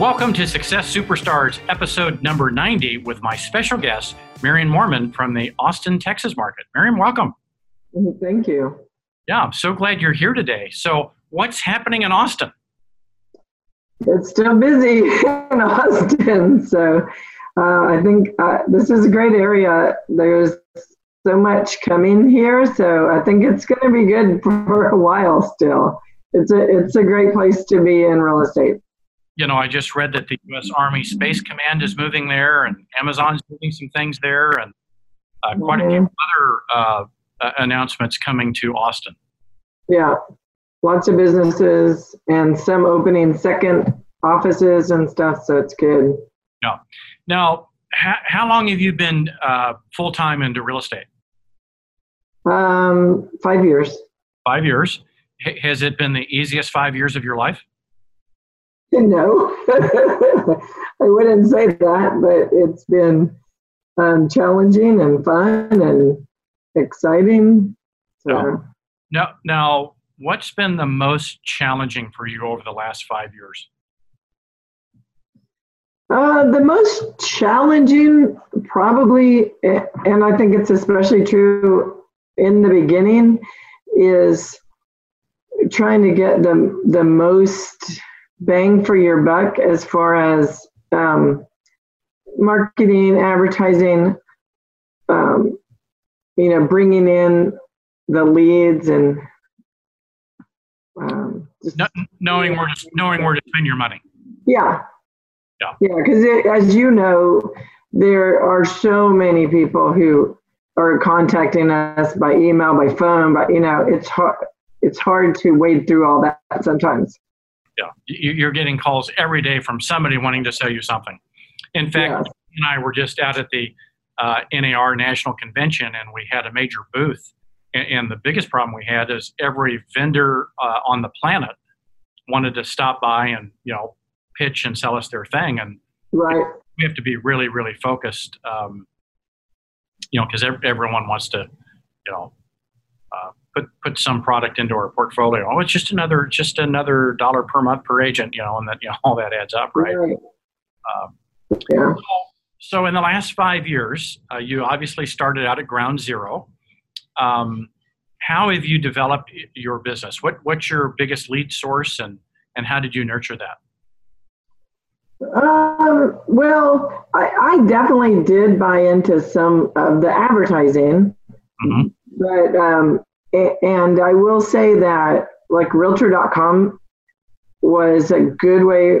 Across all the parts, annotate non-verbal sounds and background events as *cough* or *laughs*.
Welcome to Success Superstars, episode number 90, with my special guest, Mirriam Moorman from the Austin, Texas market. Mirriam, welcome. Thank you. Yeah, I'm so glad you're here today. So, what's happening in Austin? It's still busy *laughs* in Austin. So, uh, I think uh, this is a great area. There's so much coming here. So, I think it's going to be good for a while still. It's a, it's a great place to be in real estate. You know, I just read that the U.S. Army Space Command is moving there, and Amazon's doing some things there, and uh, quite mm-hmm. a few other uh, uh, announcements coming to Austin. Yeah, lots of businesses and some opening second offices and stuff. So it's good. Yeah. Now, how, how long have you been uh, full time into real estate? Um, five years. Five years. H- has it been the easiest five years of your life? *laughs* No, *laughs* I wouldn't say that, but it's been um, challenging and fun and exciting. So. No. Now, now, what's been the most challenging for you over the last five years? Uh, the most challenging, probably, and I think it's especially true in the beginning, is trying to get the the most bang for your buck as far as um, marketing, advertising, um, you know, bringing in the leads and um, just, knowing where to knowing where to spend your money. Yeah. Yeah. Yeah, because as you know, there are so many people who are contacting us by email, by phone, but you know, it's hard. It's hard to wade through all that sometimes. Yeah, you're getting calls every day from somebody wanting to sell you something. In fact, yeah. and I were just out at the uh, NAR National Convention, and we had a major booth. And, and the biggest problem we had is every vendor uh, on the planet wanted to stop by and you know pitch and sell us their thing, and right. we have to be really, really focused. Um, you know, because everyone wants to, you know, uh, put put some product into our portfolio. Oh, it's just another just another dollar per month per agent, you know, and that you know all that adds up, right? right. Um, yeah. So, so, in the last five years, uh, you obviously started out at ground zero. Um, how have you developed your business? What what's your biggest lead source, and and how did you nurture that? Um, well, I, I, definitely did buy into some of the advertising, mm-hmm. but um, and I will say that like Realtor.com was a good way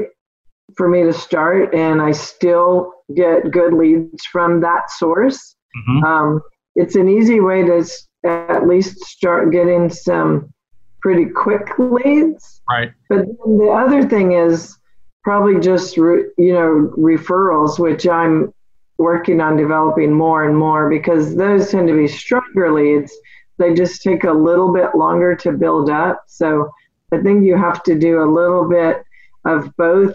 for me to start, and I still get good leads from that source. Mm-hmm. Um, it's an easy way to at least start getting some pretty quick leads. Right. But the other thing is probably just re, you know referrals, which I'm working on developing more and more because those tend to be stronger leads. They just take a little bit longer to build up. So I think you have to do a little bit of both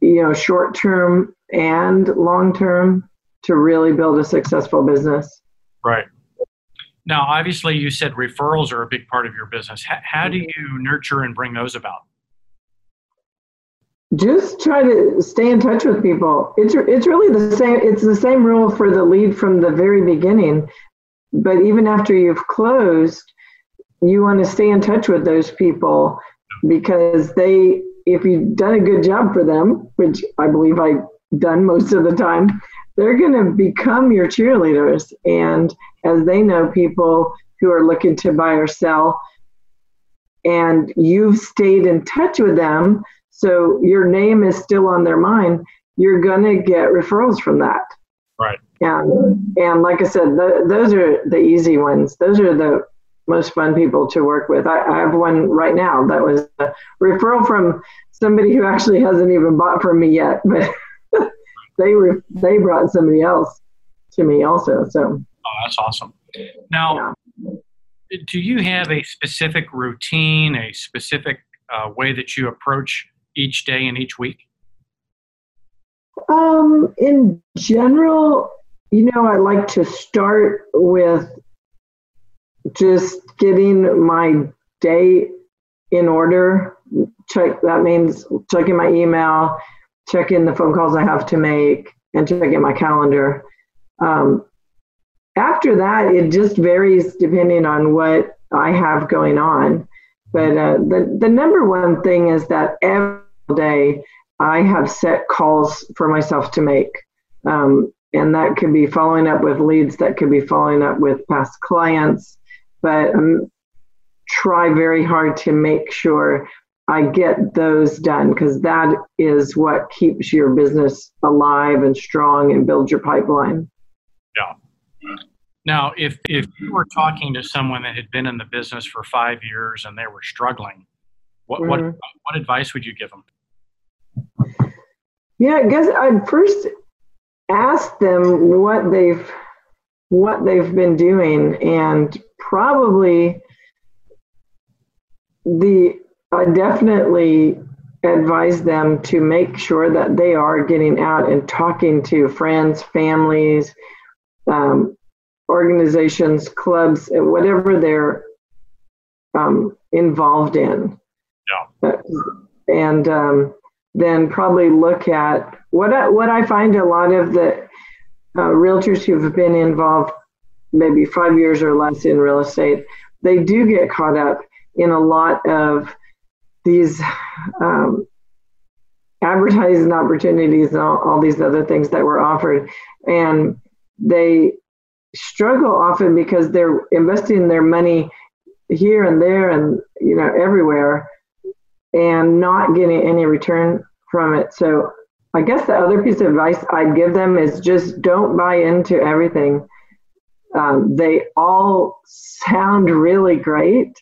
you know, short term and long term to really build a successful business. Right. Now, obviously, you said referrals are a big part of your business. How, how do you nurture and bring those about? Just try to stay in touch with people. It's it's really the same. It's the same rule for the lead from the very beginning. But even after you've closed, you want to stay in touch with those people because they if you've done a good job for them, which I believe I've done most of the time, they're going to become your cheerleaders. And as they know people who are looking to buy or sell, and you've stayed in touch with them, so your name is still on their mind, you're going to get referrals from that. Right. And, and like I said, the, those are the easy ones. Those are the most fun people to work with. I, I, have one right now that was a referral from somebody who actually hasn't even bought from me yet, but *laughs* they were they brought somebody else to me also. So oh, that's awesome. Now, yeah. do you have a specific routine, a specific uh, way that you approach each day and each week? Um, in general, you know, I like to start with just getting my day in order. Check that means checking my email, checking the phone calls I have to make, and checking my calendar. Um, after that, it just varies depending on what I have going on. But uh, the, the number one thing is that every day I have set calls for myself to make. Um, and that could be following up with leads, that could be following up with past clients. But um, try very hard to make sure I get those done because that is what keeps your business alive and strong and builds your pipeline. Yeah. Now, if, if you were talking to someone that had been in the business for five years and they were struggling, what, mm-hmm. what, what advice would you give them? Yeah, I guess I'd first ask them what they've what they've been doing and probably the I definitely advise them to make sure that they are getting out and talking to friends, families, um, organizations, clubs, whatever they're um, involved in. Yeah. Uh, and um, then probably look at what I, what I find a lot of the uh, realtors who've been involved maybe five years or less in real estate, they do get caught up in a lot of these um, advertising opportunities and all, all these other things that were offered. And they struggle often because they're investing their money here and there and you know everywhere and not getting any return from it. So I guess the other piece of advice I'd give them is just don't buy into everything. Um, they all sound really great,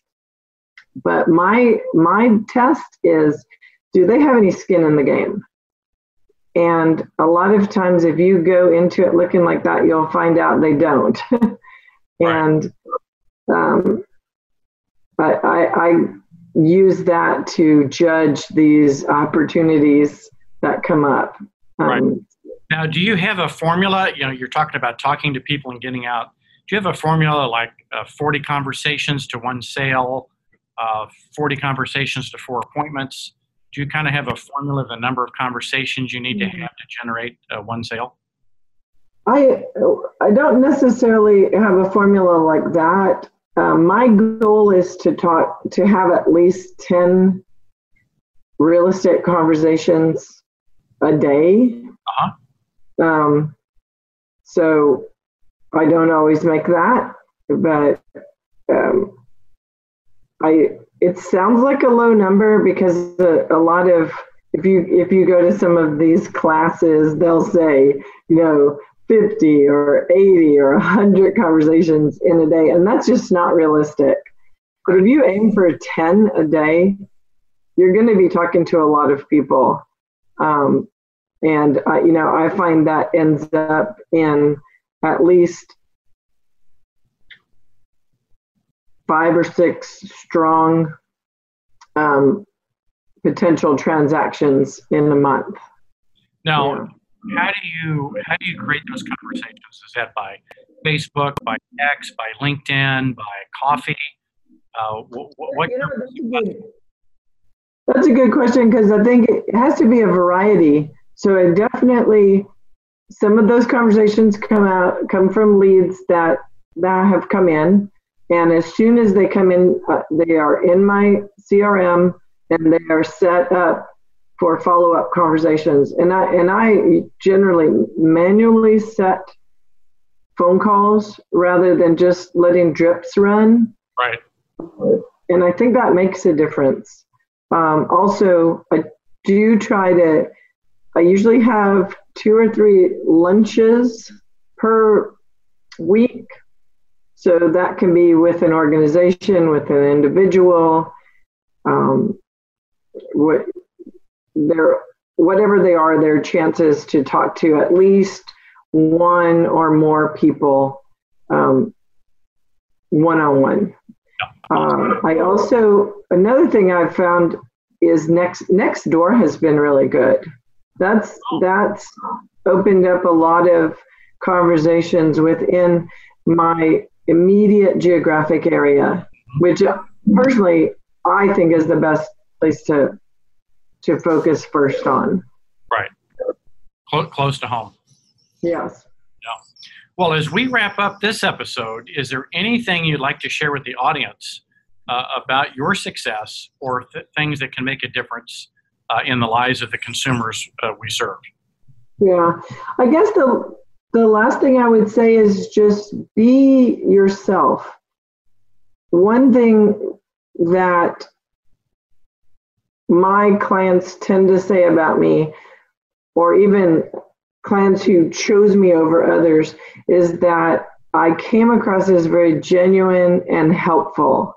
but my my test is, do they have any skin in the game? And a lot of times, if you go into it looking like that, you'll find out they don't. *laughs* and um, I, I use that to judge these opportunities that come up. Um, right. Now, do you have a formula? You know, you're talking about talking to people and getting out. Do you have a formula like uh, 40 conversations to one sale, uh, 40 conversations to four appointments? Do you kind of have a formula of the number of conversations you need mm-hmm. to have to generate uh, one sale? I I don't necessarily have a formula like that. Um, my goal is to talk to have at least 10 real estate conversations a day. Uh-huh. Um, so I don't always make that, but um, I it sounds like a low number because a, a, lot of if you if you go to some of these classes, they'll say you know 50 or 80 or 100 conversations in a day, and that's just not realistic. But if you aim for 10 a day, you're going to be talking to a lot of people. Um, and, uh, you know, I find that ends up in at least five or six strong um, potential transactions in a month. Now, yeah. How do you how do you create those conversations? Is that by Facebook, by X, by LinkedIn, by coffee? Uh, what, what you know, that's a good question because I think it has to be a variety. So it definitely some of those conversations come out come from leads that that have come in, and as soon as they come in, uh, they are in my CRM and they are set up for follow up conversations. And I and I generally manually set phone calls rather than just letting drips run. Right. And I think that makes a difference. Um, also, I do try to, I usually have two or three lunches per week. So that can be with an organization, with an individual, um, what their whatever they are, their chances to talk to at least one or more people one on one. Um, I also another thing I've found is next Next Door has been really good. That's that's opened up a lot of conversations within my immediate geographic area, which personally I think is the best place to to focus first on. Right. Clo- close to home. Yes. Well, as we wrap up this episode, is there anything you'd like to share with the audience uh, about your success or th- things that can make a difference uh, in the lives of the consumers uh, we serve? Yeah, I guess the the last thing I would say is just be yourself. One thing that my clients tend to say about me, or even clients who chose me over others is that I came across as very genuine and helpful.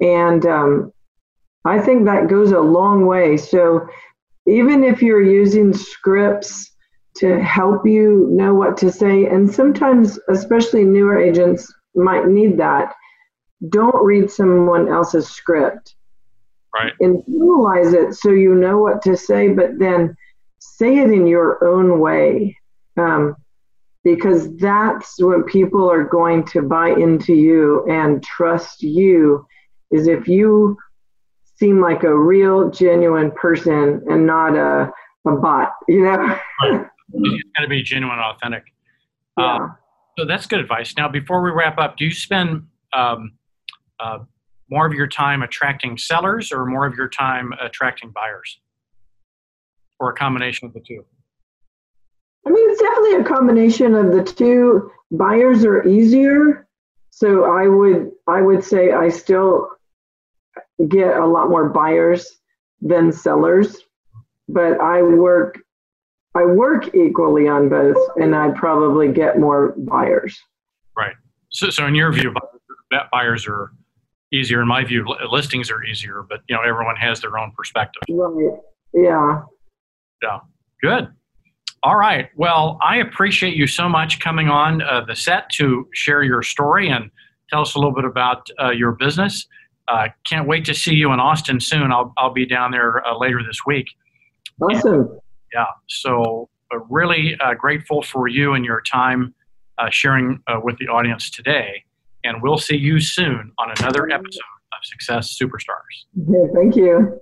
And um, I think that goes a long way. So even if you're using scripts to help you know what to say, and sometimes, especially newer agents, might need that, don't read someone else's script. Right. Internalize it so you know what to say, but then say it in your own way um, because that's when people are going to buy into you and trust you is if you seem like a real genuine person and not a, a bot you know right. it's got to be genuine and authentic yeah. Um, so that's good advice now before we wrap up do you spend um, uh, more of your time attracting sellers or more of your time attracting buyers or a combination of the two? I mean, it's definitely a combination of the two. Buyers are easier, so I would I would say I still get a lot more buyers than sellers, but I work I work equally on both, and I probably get more buyers. Right. So, so in your view, buyers are easier. In my view, listings are easier, but you know everyone has their own perspective. Right. Yeah. Yeah. Good. All right. Well, I appreciate you so much coming on uh, the set to share your story and tell us a little bit about uh, your business. Uh, can't wait to see you in Austin soon. I'll, I'll be down there uh, later this week. Awesome. And, yeah. So, uh, really uh, grateful for you and your time sharing with the audience today. And we'll see you soon on another episode of Success Superstars. Yeah, *laughs* thank you.